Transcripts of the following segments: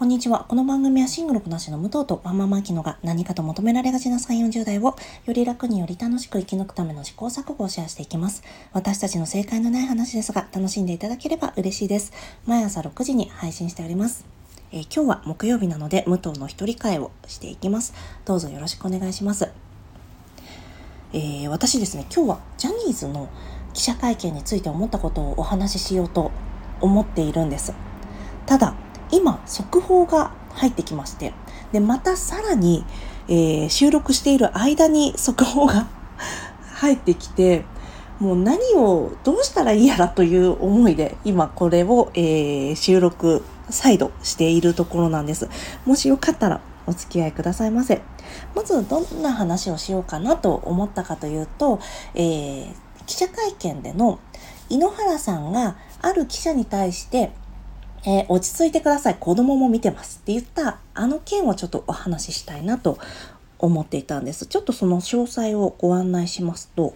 こんにちは。この番組はシングルこなしの武藤とワンママキノが何かと求められがちな3、40代をより楽により楽しく生き抜くための試行錯誤をシェアしていきます。私たちの正解のない話ですが、楽しんでいただければ嬉しいです。毎朝6時に配信しております。えー、今日は木曜日なので、武藤の一人会をしていきます。どうぞよろしくお願いします。えー、私ですね、今日はジャニーズの記者会見について思ったことをお話ししようと思っているんです。ただ、今速報が入ってきましてでまたさらに、えー、収録している間に速報が 入ってきてもう何をどうしたらいいやらという思いで今これを、えー、収録再度しているところなんです。もしよかったらお付き合いくださいませ。まずどんな話をしようかなと思ったかというと、えー、記者会見での井ノ原さんがある記者に対してえー、落ち着いてください。子供も見てますって言ったあの件をちょっとお話ししたいなと思っていたんです。ちょっとその詳細をご案内しますと、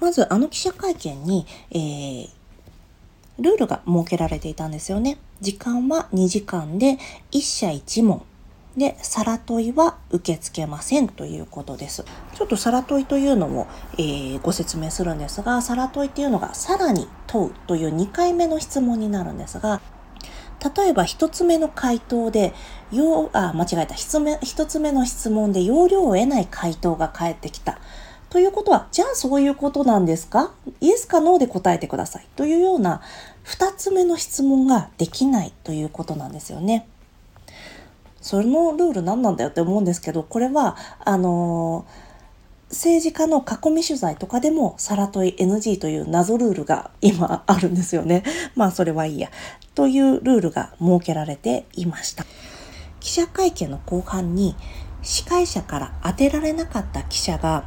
まずあの記者会見に、えー、ルールが設けられていたんですよね。時間は2時間で1社1問。で、サラ問いは受け付けませんということです。ちょっとサラ問いというのも、えー、ご説明するんですが、サラ問いっていうのがさらに問うという2回目の質問になるんですが、例えば一つ目の回答で、よあ、間違えた。一つ目の質問で要領を得ない回答が返ってきた。ということは、じゃあそういうことなんですか？イエスかノーで答えてください。というような二つ目の質問ができないということなんですよね。それのルール何なんだよって思うんですけど、これは、あのー政治家の囲み取材とかでもサラ問い NG という謎ルールが今あるんですよね。まあそれはいいや。というルールが設けられていました。記者会見の後半に司会者から当てられなかった記者が、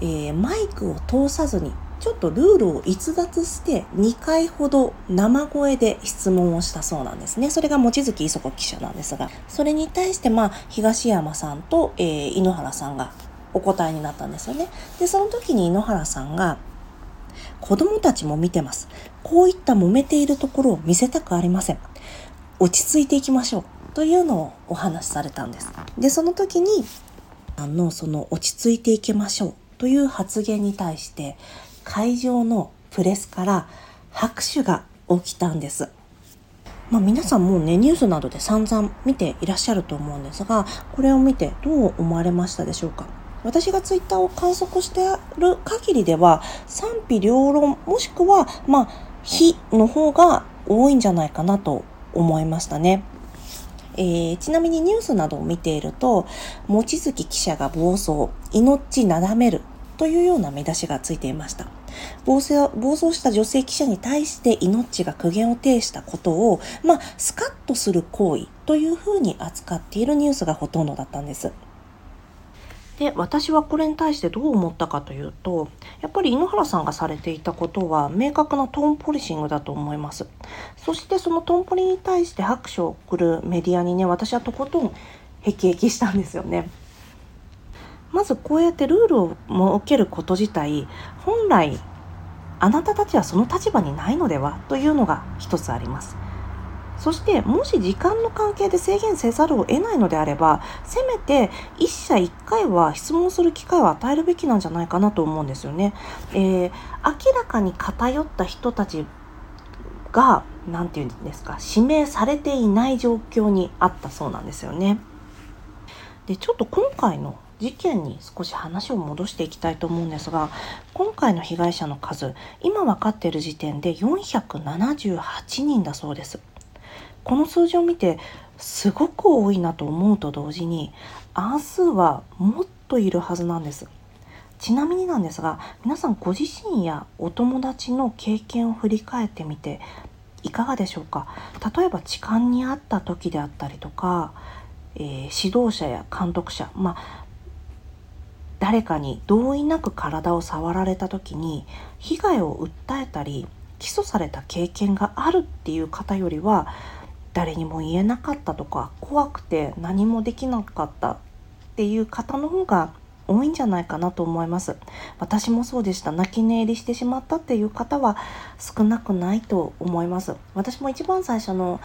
えー、マイクを通さずにちょっとルールを逸脱して2回ほど生声で質問をしたそうなんですね。それが望月磯子記者なんですが、それに対してまあ東山さんと、えー、井ノ原さんがお答えになったんですよね。で、その時に井ノ原さんが、子供たちも見てます。こういった揉めているところを見せたくありません。落ち着いていきましょう。というのをお話しされたんです。で、その時に、あの、その落ち着いていきましょうという発言に対して、会場のプレスから拍手が起きたんです。まあ、皆さんもうね、ニュースなどで散々見ていらっしゃると思うんですが、これを見てどう思われましたでしょうか？私がツイッターを観測してある限りでは賛否両論もしくはまあ非の方が多いんじゃないかなと思いましたね。えー、ちなみにニュースなどを見ていると、望月記者が暴走、命なだめるというような見出しがついていました。暴走暴走した女性記者に対して命が苦言を呈したことを、まあ、スカッとする行為というふうに扱っているニュースがほとんどだったんです。で私はこれに対してどう思ったかというとやっぱり井ノ原さんがされていたことは明確なトーンポリシングだと思います。そしてそのトーンポリに対して拍手を送るメディアにね私はとことんへきへきしたんですよね。まずこうやってルールを設けること自体本来あなたたちはその立場にないのではというのが一つあります。そしてもし時間の関係で制限せざるを得ないのであればせめて1社1回は質問する機会を与えるべきなんじゃないかなと思うんですよね。えー、明らかに偏った人たちが何て言うんですか指名されていない状況にあったそうなんですよね。でちょっと今回の事件に少し話を戻していきたいと思うんですが今回の被害者の数今分かっている時点で478人だそうです。この数字を見てすごく多いなと思うと同時にア数はもっといるはずなんです。ちなみになんですが皆さんご自身やお友達の経験を振り返ってみていかがでしょうか？例えば痴漢にあった時であったりとか、えー、指導者や監督者まあ誰かに同意なく体を触られた時に被害を訴えたり起訴された経験があるっていう方よりは誰にも言えなかったとか怖くて何もできなかったっていう方の方が多いんじゃないかなと思います。私もそうでした。泣き寝入りしてしまったっていう方は少なくないと思います。私も一番最初の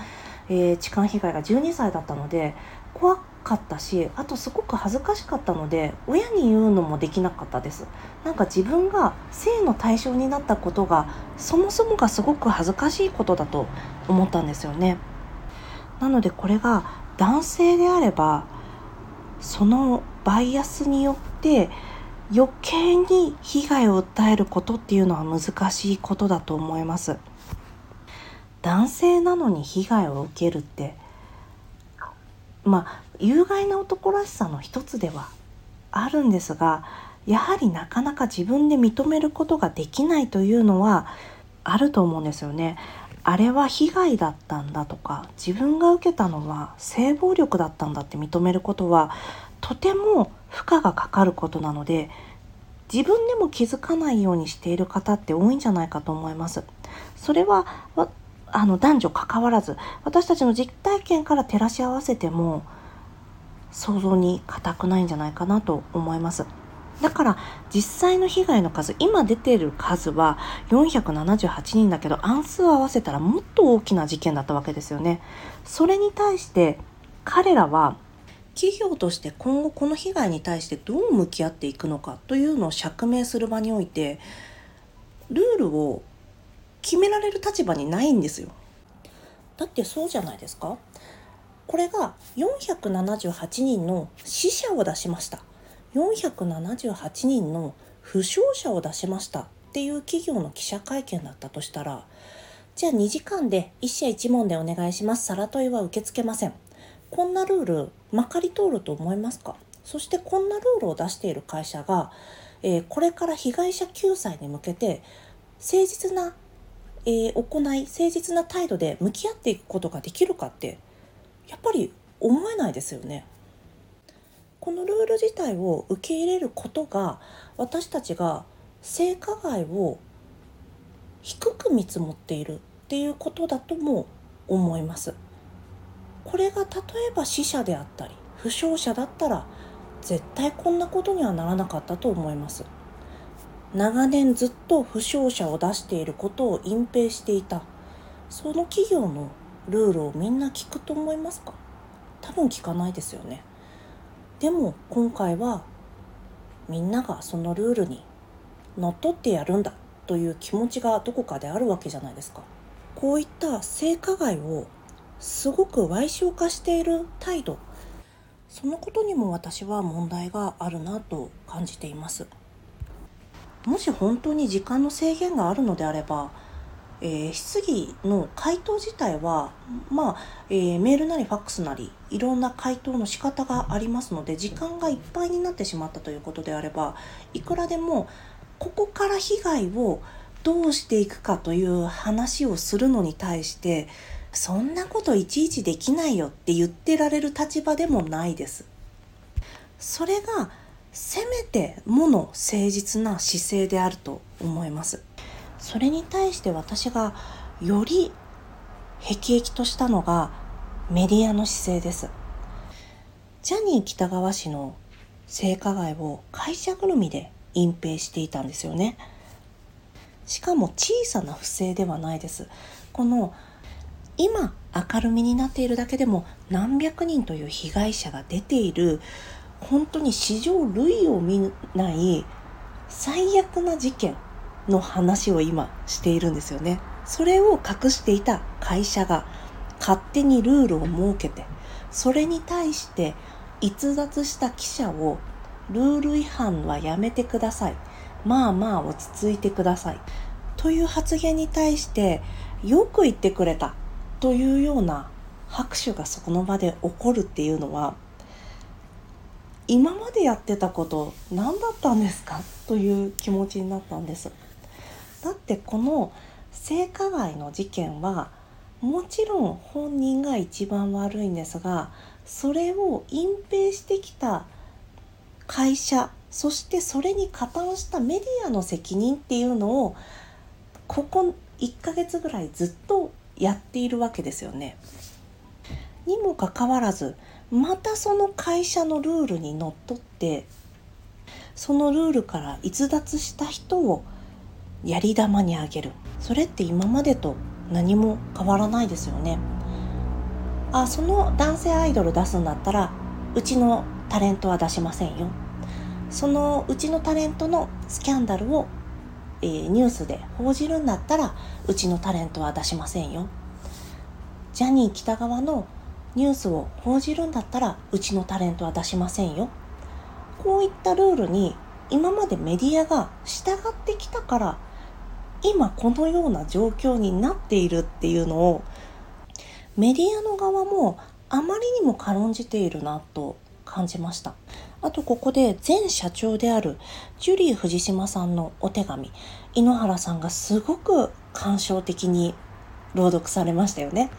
えー、痴漢被害が12歳だったので怖かったしあとすごく恥ずかしかったので親に言うのもできなかったです。なんか自分が性の対象になったことがそもそもがすごく恥ずかしいことだと思ったんですよね。なのでこれが男性であればそのバイアスによって余計に被害を訴えることっていうのは難しいことだと思います男性なのに被害を受けるってまあ有害な男らしさの一つではあるんですがやはりなかなか自分で認めることができないというのはあると思うんですよね。あれは被害だったんだとか自分が受けたのは性暴力だったんだって認めることはとても負荷がかかることなので自分でも気づかないようにしている方って多いんじゃないかと思います。それはあの男女関わらず私たちの実体験から照らし合わせても想像に難くないんじゃないかなと思います。だから実際の被害の数今出てる数は478人だけど暗数を合わせたらもっと大きな事件だったわけですよね。それに対して彼らは企業として今後この被害に対してどう向き合っていくのかというのを釈明する場においてルールを決められる立場にないんですよ。だってそうじゃないですかこれが478人の死者を出しました478人の負傷者を出しましたっていう企業の記者会見だったとしたらじゃあ2時間で1社1問でお願いしますさら問いは受け付けませんこんなルールまかり通ると思いますか？そしてこんなルールを出している会社が、えー、これから被害者救済に向けて誠実な、えー、行い誠実な態度で向き合っていくことができるかってやっぱり思えないですよね。このルール自体を受け入れることが私たちが性加害を低く見積もっているっていうことだとも思います。これが例えば死者であったり負傷者だったら絶対こんなことにはならなかったと思います。長年ずっと負傷者を出していることを隠蔽していたその企業のルールをみんな聞くと思いますか？多分聞かないですよねでも今回はみんながそのルールにのっとってやるんだという気持ちがどこかであるわけじゃないですか。こういった性加害をすごく矮小化している態度。そのことにも私は問題があるなと感じています。もし本当に時間の制限があるのであればえー、質疑の回答自体は、まあえー、メールなりファックスなりいろんな回答の仕方がありますので時間がいっぱいになってしまったということであればいくらでもここから被害をどうしていくかという話をするのに対してそんなこといちいちできないよって言ってられる立場でもないです。それがせめてもの誠実な姿勢であると思います。それに対して私がより辟易としたのがメディアの姿勢です。ジャニー喜多川氏の性加害を会社ぐるみで隠蔽していたんですよね。しかも小さな不正ではないです。この今明るみになっているだけでも何百人という被害者が出ている本当に史上類を見ない最悪な事件の話を今しているんですよね。それを隠していた会社が勝手にルールを設けて、それに対して逸脱した記者をルール違反はやめてください。まあまあ落ち着いてください。という発言に対してよく言ってくれたというような拍手がそこの場で起こるっていうのは今までやってたこと何だったんですか？という気持ちになったんです。だってこの性加害の事件はもちろん本人が一番悪いんですがそれを隠蔽してきた会社そしてそれに加担したメディアの責任っていうのをここ1ヶ月ぐらいずっとやっているわけですよね。にもかかわらずまたその会社のルールにのっとってそのルールから逸脱した人をやり玉にあげる。それって今までと何も変わらないですよね。あその男性アイドル出すんだったらうちのタレントは出しませんよ。そのうちのタレントのスキャンダルを、えー、ニュースで報じるんだったらうちのタレントは出しませんよ。ジャニー喜多川のニュースを報じるんだったらうちのタレントは出しませんよ。こういったルールに今までメディアが従ってきたから今このような状況になっているっていうのをメディアの側もあまりにも軽んじているなと感じました。あとここで前社長であるジュリー藤島さんのお手紙。井ノ原さんがすごく感傷的に朗読されましたよね。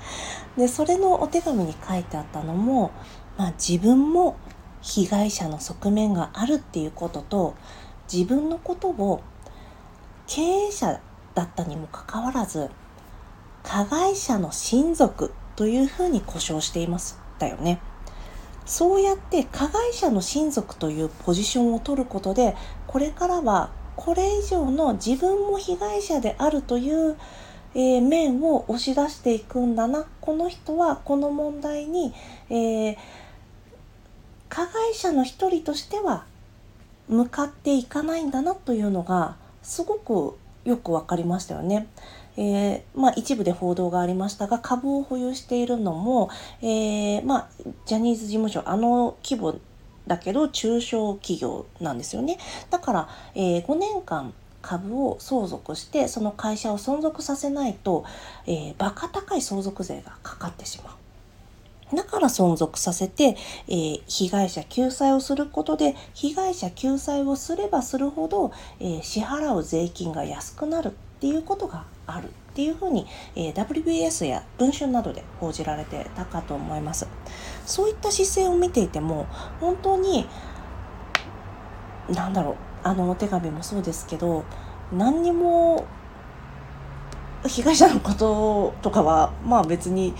でそれのお手紙に書いてあったのも、まあ、自分も被害者の側面があるっていうことと自分のことを経営者だったにもかかわらず加害者の親族というふうに呼称していましたよね。そうやって加害者の親族というポジションを取ることでこれからはこれ以上の自分も被害者であるという、えー、面を押し出していくんだなこの人はこの問題に、えー、加害者の一人としては向かっていかないんだなというのがすごくよく分かりましたよね。えー、まあ、一部で報道がありましたが株を保有しているのも、えー、まあ、ジャニーズ事務所あの規模だけど中小企業なんですよねだから、えー、5年間株を相続してその会社を存続させないと、えー、バカ高い相続税がかかってしまう。だから存続させて、えー、被害者救済をすることで被害者救済をすればするほど、えー、支払う税金が安くなるっていうことがある。っていうふうに、えー、WBS や文春などで報じられてたかと思います。そういった姿勢を見ていても本当に何だろうあのお手紙もそうですけど何にも被害者のこととかはまあ別に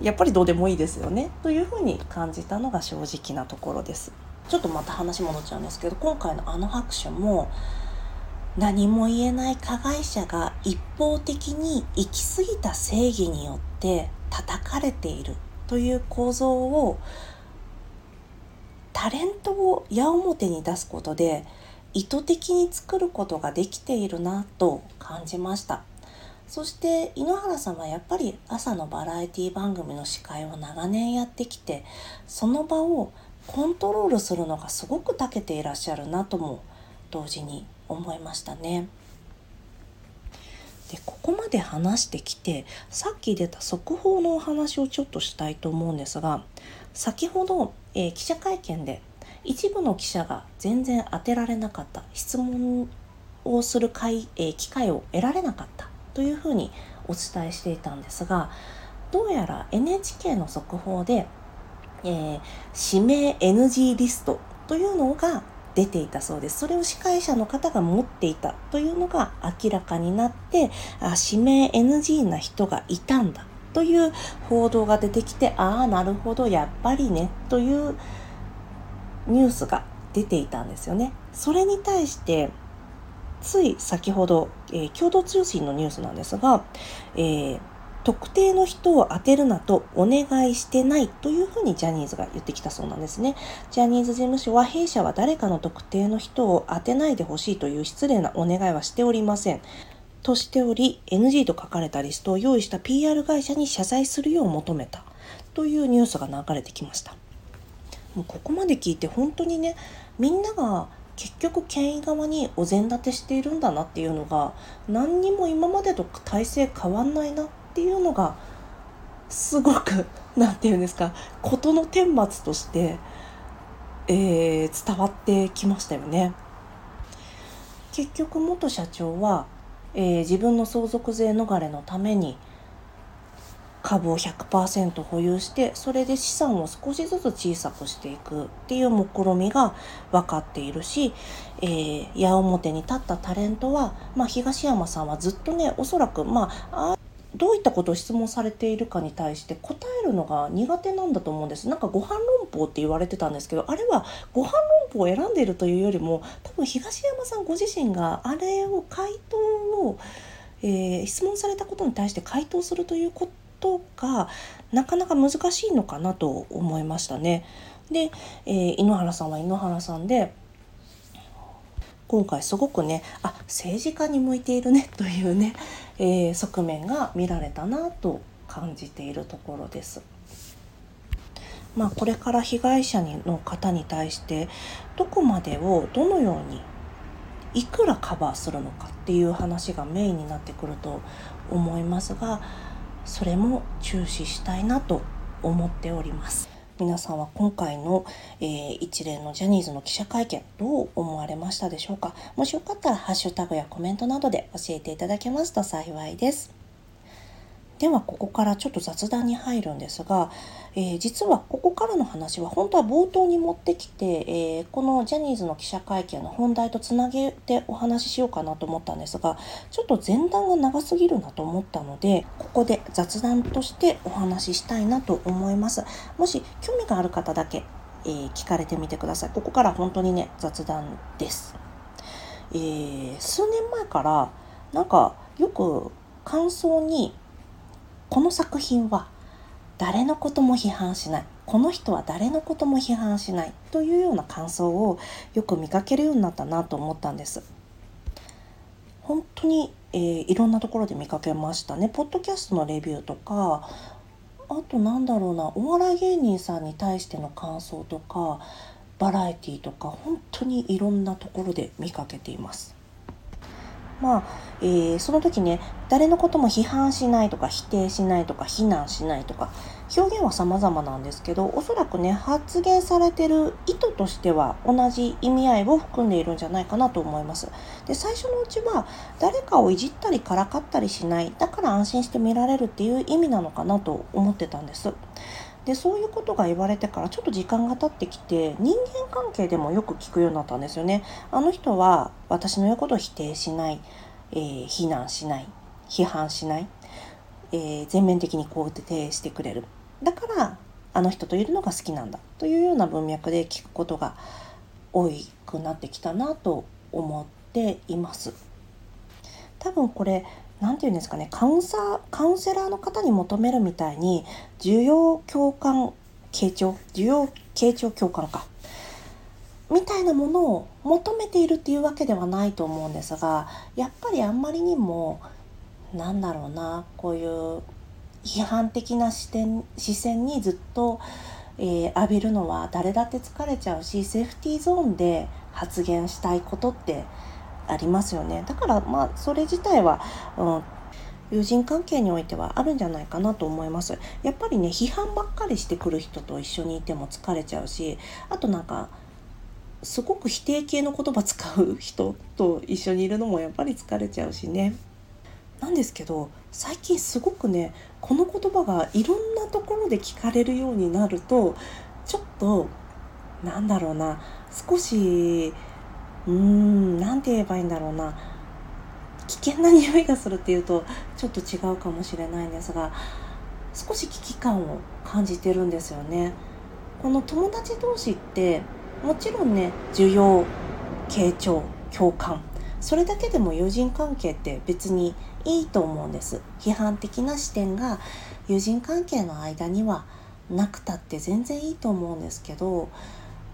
やっぱりどうでもいいですよね。というふうに感じたのが正直なところです。ちょっとまた話戻っちゃうんですけど今回のあの拍手も何も言えない加害者が一方的に行き過ぎた正義によって叩かれているという構造をタレントを矢面に出すことで意図的に作ることができているなと感じました。そして井ノ原さんはやっぱり朝のバラエティ番組の司会を長年やってきてその場をコントロールするのがすごく長けていらっしゃるなとも同時に思いましたね。でここまで話してきてさっき出た速報のお話をちょっとしたいと思うんですが先ほど、えー、記者会見で一部の記者が全然当てられなかった質問をする会、えー、機会を得られなかったというふうにお伝えしていたんですがどうやら NHK の速報で、えー、指名 NG リストというのが出ていたそうですそれを司会者の方が持っていたというのが明らかになってあ指名 NG な人がいたんだという報道が出てきてああなるほどやっぱりねというニュースが出ていたんですよね。それに対してつい先ほど、えー、共同通信のニュースなんですが、えー、特定の人を当てるなとお願いしてないというふうにジャニーズが言ってきたそうなんですね。ジャニーズ事務所は弊社は誰かの特定の人を当てないでほしいという失礼なお願いはしておりません。としており NG と書かれたリストを用意した PR 会社に謝罪するよう求めたというニュースが流れてきました。もうここまで聞いて本当にねみんなが結局権威側にお膳立てしているんだなっていうのが何にも今までと体制変わんないなっていうのがすごく 何て言うんですか事の顛末として、えー、伝わってきましたよね。結局元社長は、えー、自分の相続税逃れのために株を100%保有してそれで資産を少しずつ小さくしていくっていう目論みが分かっているし、えー、矢面に立ったタレントは、まあ、東山さんはずっとねおそらくまあどういったことを質問されているかに対して答えるのが苦手なんだと思うんです。なんかご飯論法って言われてたんですけど、あれはご飯論法を選んでいるというよりも、多分東山さんご自身があれを回答を、えー、質問されたことに対して回答するということことがなかなか難しいのかなと思いましたね。で、えー、井ノ原さんは井ノ原さんで今回すごくねあ政治家に向いているね というね、えー、側面が見られたなと感じているところです。まあ、これから被害者の方に対してどこまでをどのようにいくらカバーするのかっていう話がメインになってくると思いますがそれも注視したいなと思っております。皆さんは今回の、えー、一連のジャニーズの記者会見どう思われましたでしょうか？もしよかったらハッシュタグやコメントなどで教えていただけますと幸いです。ではここからちょっと雑談に入るんですが、えー、実はここからの話は本当は冒頭に持ってきて、えー、このジャニーズの記者会見の本題とつなげてお話ししようかなと思ったんですがちょっと前段が長すぎるなと思ったのでここで雑談としてお話ししたいなと思います。もし興味がある方だけ、えー、聞かれてみてください。ここから本当にね雑談です、えー、数年前からなんかよく感想にこの作品は誰のことも批判しないこの人は誰のことも批判しないというような感想をよく見かけるようになったなと思ったんです。本当に、えー、いろんなところで見かけましたね。ポッドキャストのレビューとかあとなんだろうなお笑い芸人さんに対しての感想とかバラエティとか本当にいろんなところで見かけています。まあ、えー、その時ね誰のことも批判しないとか否定しないとか非難しないとか表現は様々なんですけどおそらくね発言されてる意図としては同じ意味合いを含んでいるんじゃないかなと思います。で最初のうちは誰かをいじったりからかったりしないだから安心して見られるっていう意味なのかなと思ってたんです。でそういうことが言われてからちょっと時間が経ってきて人間関係でもよく聞くようになったんですよね。あの人は私の言うことを否定しない、えー、非難しない批判しない、えー、全面的に肯定してくれるだからあの人といるのが好きなんだというような文脈で聞くことが多くなってきたなと思っています。多分これ何て言うんですかねカウンサーカウンセラーの方に求めるみたいに需要共感傾聴需要傾聴共感かみたいなものを求めているっていうわけではないと思うんですがやっぱりあんまりにもなんだろうなこういう批判的な視点視線にずっと、えー、浴びるのは誰だって疲れちゃうしセーフティーゾーンで発言したいことってありますよね。だからまあそれ自体は、うん、友人関係においてはあるんじゃないかなと思います。やっぱりね批判ばっかりしてくる人と一緒にいても疲れちゃうしあとなんかすごく否定形の言葉使う人と一緒にいるのもやっぱり疲れちゃうしね。なんですけど最近すごくねこの言葉がいろんなところで聞かれるようになるとちょっとなんだろうな少しうーん何て言えばいいんだろうな。危険な匂いがするっていうとちょっと違うかもしれないんですが少し危機感を感じてるんですよね。この友達同士ってもちろんね需要傾聴共感。それだけでも友人関係って別にいいと思うんです。批判的な視点が友人関係の間にはなくたって全然いいと思うんですけど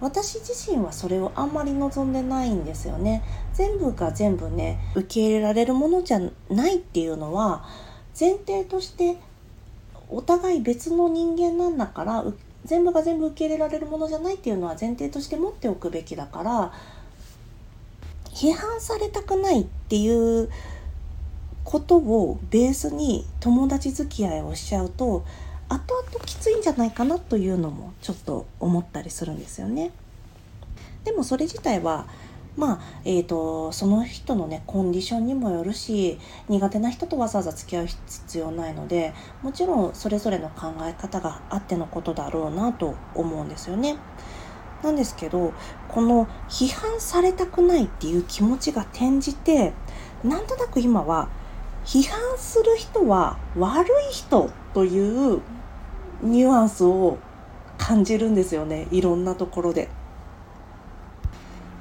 私自身はそれをあんまり望んでないんですよね。全部が全部ね受け入れられるものじゃないっていうのは前提としてお互い別の人間なんだから全部が全部受け入れられるものじゃないっていうのは前提として持っておくべきだから批判されたくないっていうことをベースに友達付き合いをしちゃうと後々きついんじゃないかなというのもちょっと思ったりするんですよね。でもそれ自体はまあえーと、その人のねコンディションにもよるし苦手な人とわざわざ付き合う必要ないのでもちろんそれぞれの考え方があってのことだろうなと思うんですよね。なんですけどこの批判されたくないっていう気持ちが転じてなんとなく今は批判する人は悪い人というニュアンスを感じるんですよねいろんなところで。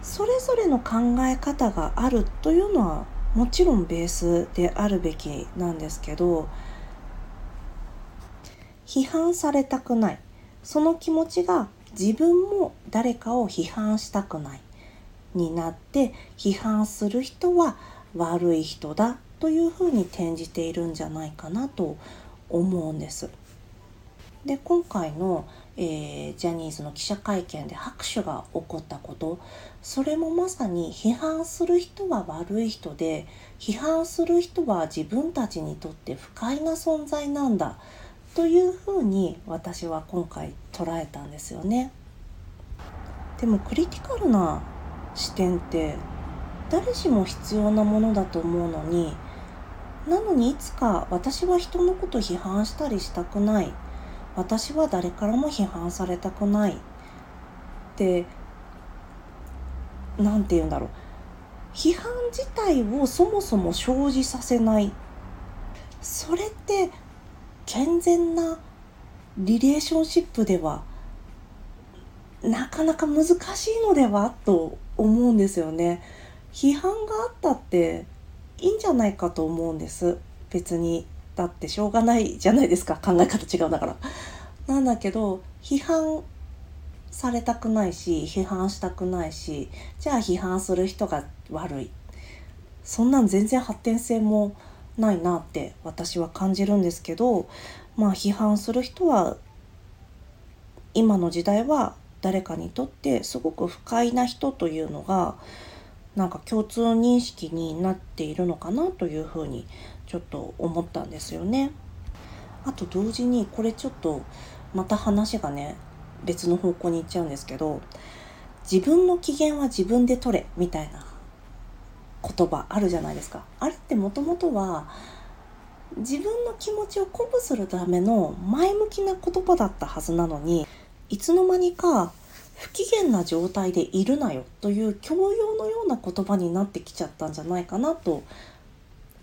それぞれの考え方があるというのはもちろんベースであるべきなんですけど批判されたくないその気持ちが自分も誰かを批判したくないになって批判する人は悪い人だというふうに転じているんじゃないかなと思うんです。で今回の、えー、ジャニーズの記者会見で拍手が起こったこと。それもまさに批判する人は悪い人で批判する人は自分たちにとって不快な存在なんだ。というふうに私は今回捉えたんですよね。でもクリティカルな視点って誰しも必要なものだと思うのになのにいつか私は人のこと批判したりしたくない。私は誰からも批判されたくない。って何て言うんだろう。批判自体をそもそも生じさせない。それって健全なリレーションシップではなかなか難しいのではと思うんですよね。批判があったっていいんじゃないかと思うんです。別に。だってしょうがないじゃないですか考え方違うんだから。なんだけど批判されたくないし批判したくないしじゃあ批判する人が悪いそんなん全然発展性もないなって私は感じるんですけどまあ批判する人は今の時代は誰かにとってすごく不快な人というのがなんか共通認識になっているのかなというふうにちょっと思ったんですよね。あと同時にこれちょっとまた話がね別の方向に行っちゃうんですけど自分の機嫌は自分で取れみたいな言葉あるじゃないですか。あれってもともとは自分の気持ちを鼓舞するための前向きな言葉だったはずなのにいつの間にか不機嫌な状態でいるなよという教養のような言葉になってきちゃったんじゃないかなと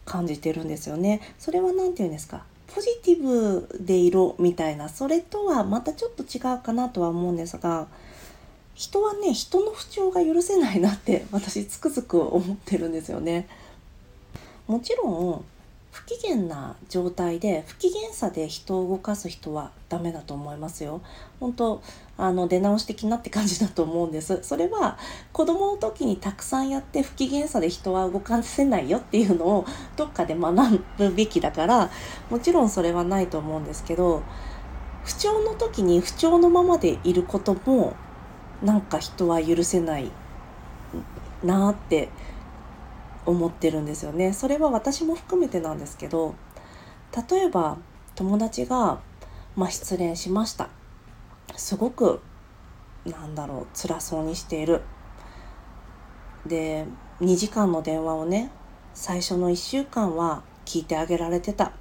感じてるんですよね。それは何て言うんですか？ポジティブでいろみたいなそれとはまたちょっと違うかなとは思うんですが人はね人の不調が許せないなって私つくづく思ってるんですよね。もちろん機嫌な状態で不機嫌さで人を動かす人はダメだと思いますよ。本当あの出直し的なって感じだと思うんです。それは子供の時にたくさんやって不機嫌さで人は動かせないよっていうのをどっかで学ぶべきだからもちろんそれはないと思うんですけど不調の時に不調のままでいることもなんか人は許せないなって思ってるんですよね。それは私も含めてなんですけど例えば友達が、まあ、失恋しました。すごくなんだろう辛そうにしている。で2時間の電話をね最初の1週間は聞いてあげられてた。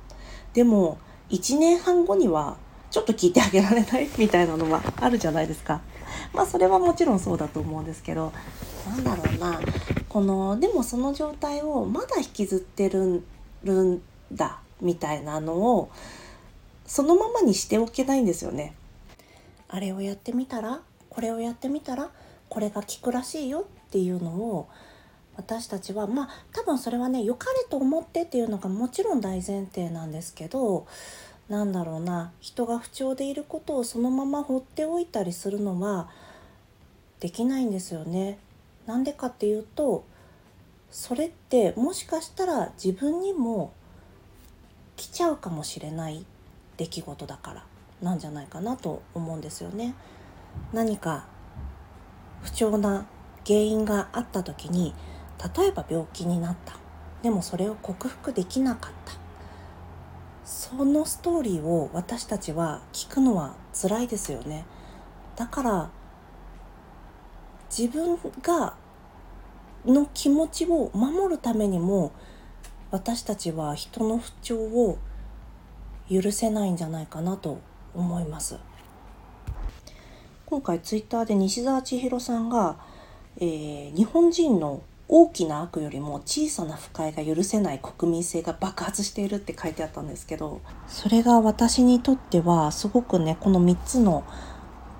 でも1年半後にはちょっと聞いてあげられないみたいなのはあるじゃないですか。まあそれはもちろんそうだと思うんですけどなんだろうなこのでもその状態をまだ引きずってるんだみたいなのをそのままにしておけないんですよね。あれをやってみたらこれをやってみたらこれが効くらしいよっていうのを私たちはまあ多分それはね良かれと思ってっていうのがもちろん大前提なんですけどなんだろうな人が不調でいることをそのまま放っておいたりするのはできないんですよね。なんでかっていうとそれってもしかしたら自分にも来ちゃうかもしれない出来事だからなんじゃないかなと思うんですよね。何か不調な原因があった時に例えば病気になったでもそれを克服できなかったそのストーリーを私たちは聞くのは辛いですよねだから自分がの気持ちを守るためにも私たちは人の不調を許せないんじゃないかなと思います。今回ツイッターで西澤千尋さんが、えー、日本人の大きな悪よりも小さな不快が許せない国民性が爆発しているって書いてあったんですけどそれが私にとってはすごくねこの3つの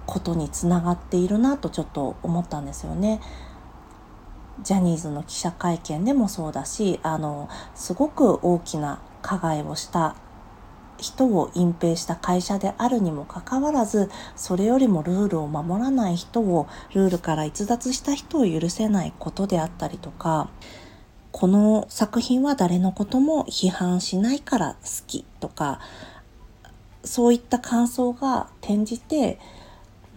ことにつながっているなとちょっと思ったんですよね。ジャニーズの記者会見でもそうだしあのすごく大きな加害をした人を隠蔽した会社であるにもかかわらずそれよりもルールを守らない人をルールから逸脱した人を許せないことであったりとかこの作品は誰のことも批判しないから好きとかそういった感想が転じて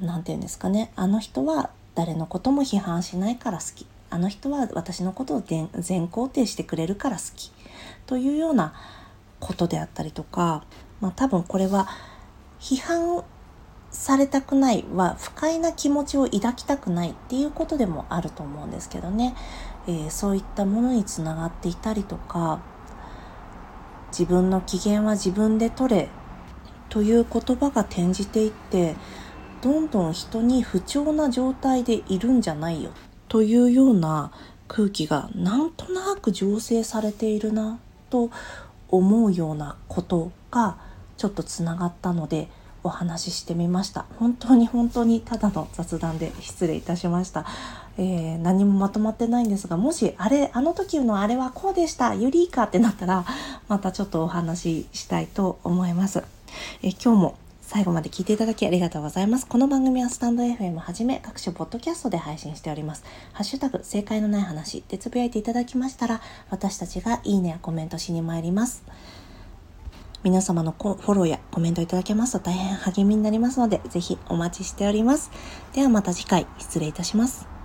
何て言うんですかね。あの人は誰のことも批判しないから好き。あの人は私のことを全肯定してくれるから好き。というようなことであったりとか、まあ、多分これは批判されたくないは不快な気持ちを抱きたくないっていうことでもあると思うんですけどね、えー、そういったものにつながっていたりとか。自分の機嫌は自分で取れ。という言葉が転じていってどんどん人に不調な状態でいるんじゃないよ。というような空気がなんとなく醸成されているなと思うようなことがちょっとつながったのでお話ししてみました。本当に本当にただの雑談で失礼いたしました、えー、何もまとまってないんですがもしあれあの時のあれはこうでした。ユリーカってなったらまたちょっとお話ししたいと思います、え、今日も最後まで聞いていただきありがとうございます。この番組はスタンド FM はじめ各種ポッドキャストで配信しております。ハッシュタグ正解のない話でつぶやいていただきましたら私たちがいいねやコメントしに参ります。皆様のフォローやコメントいただけますと大変励みになりますので、ぜひお待ちしております。ではまた次回失礼いたします。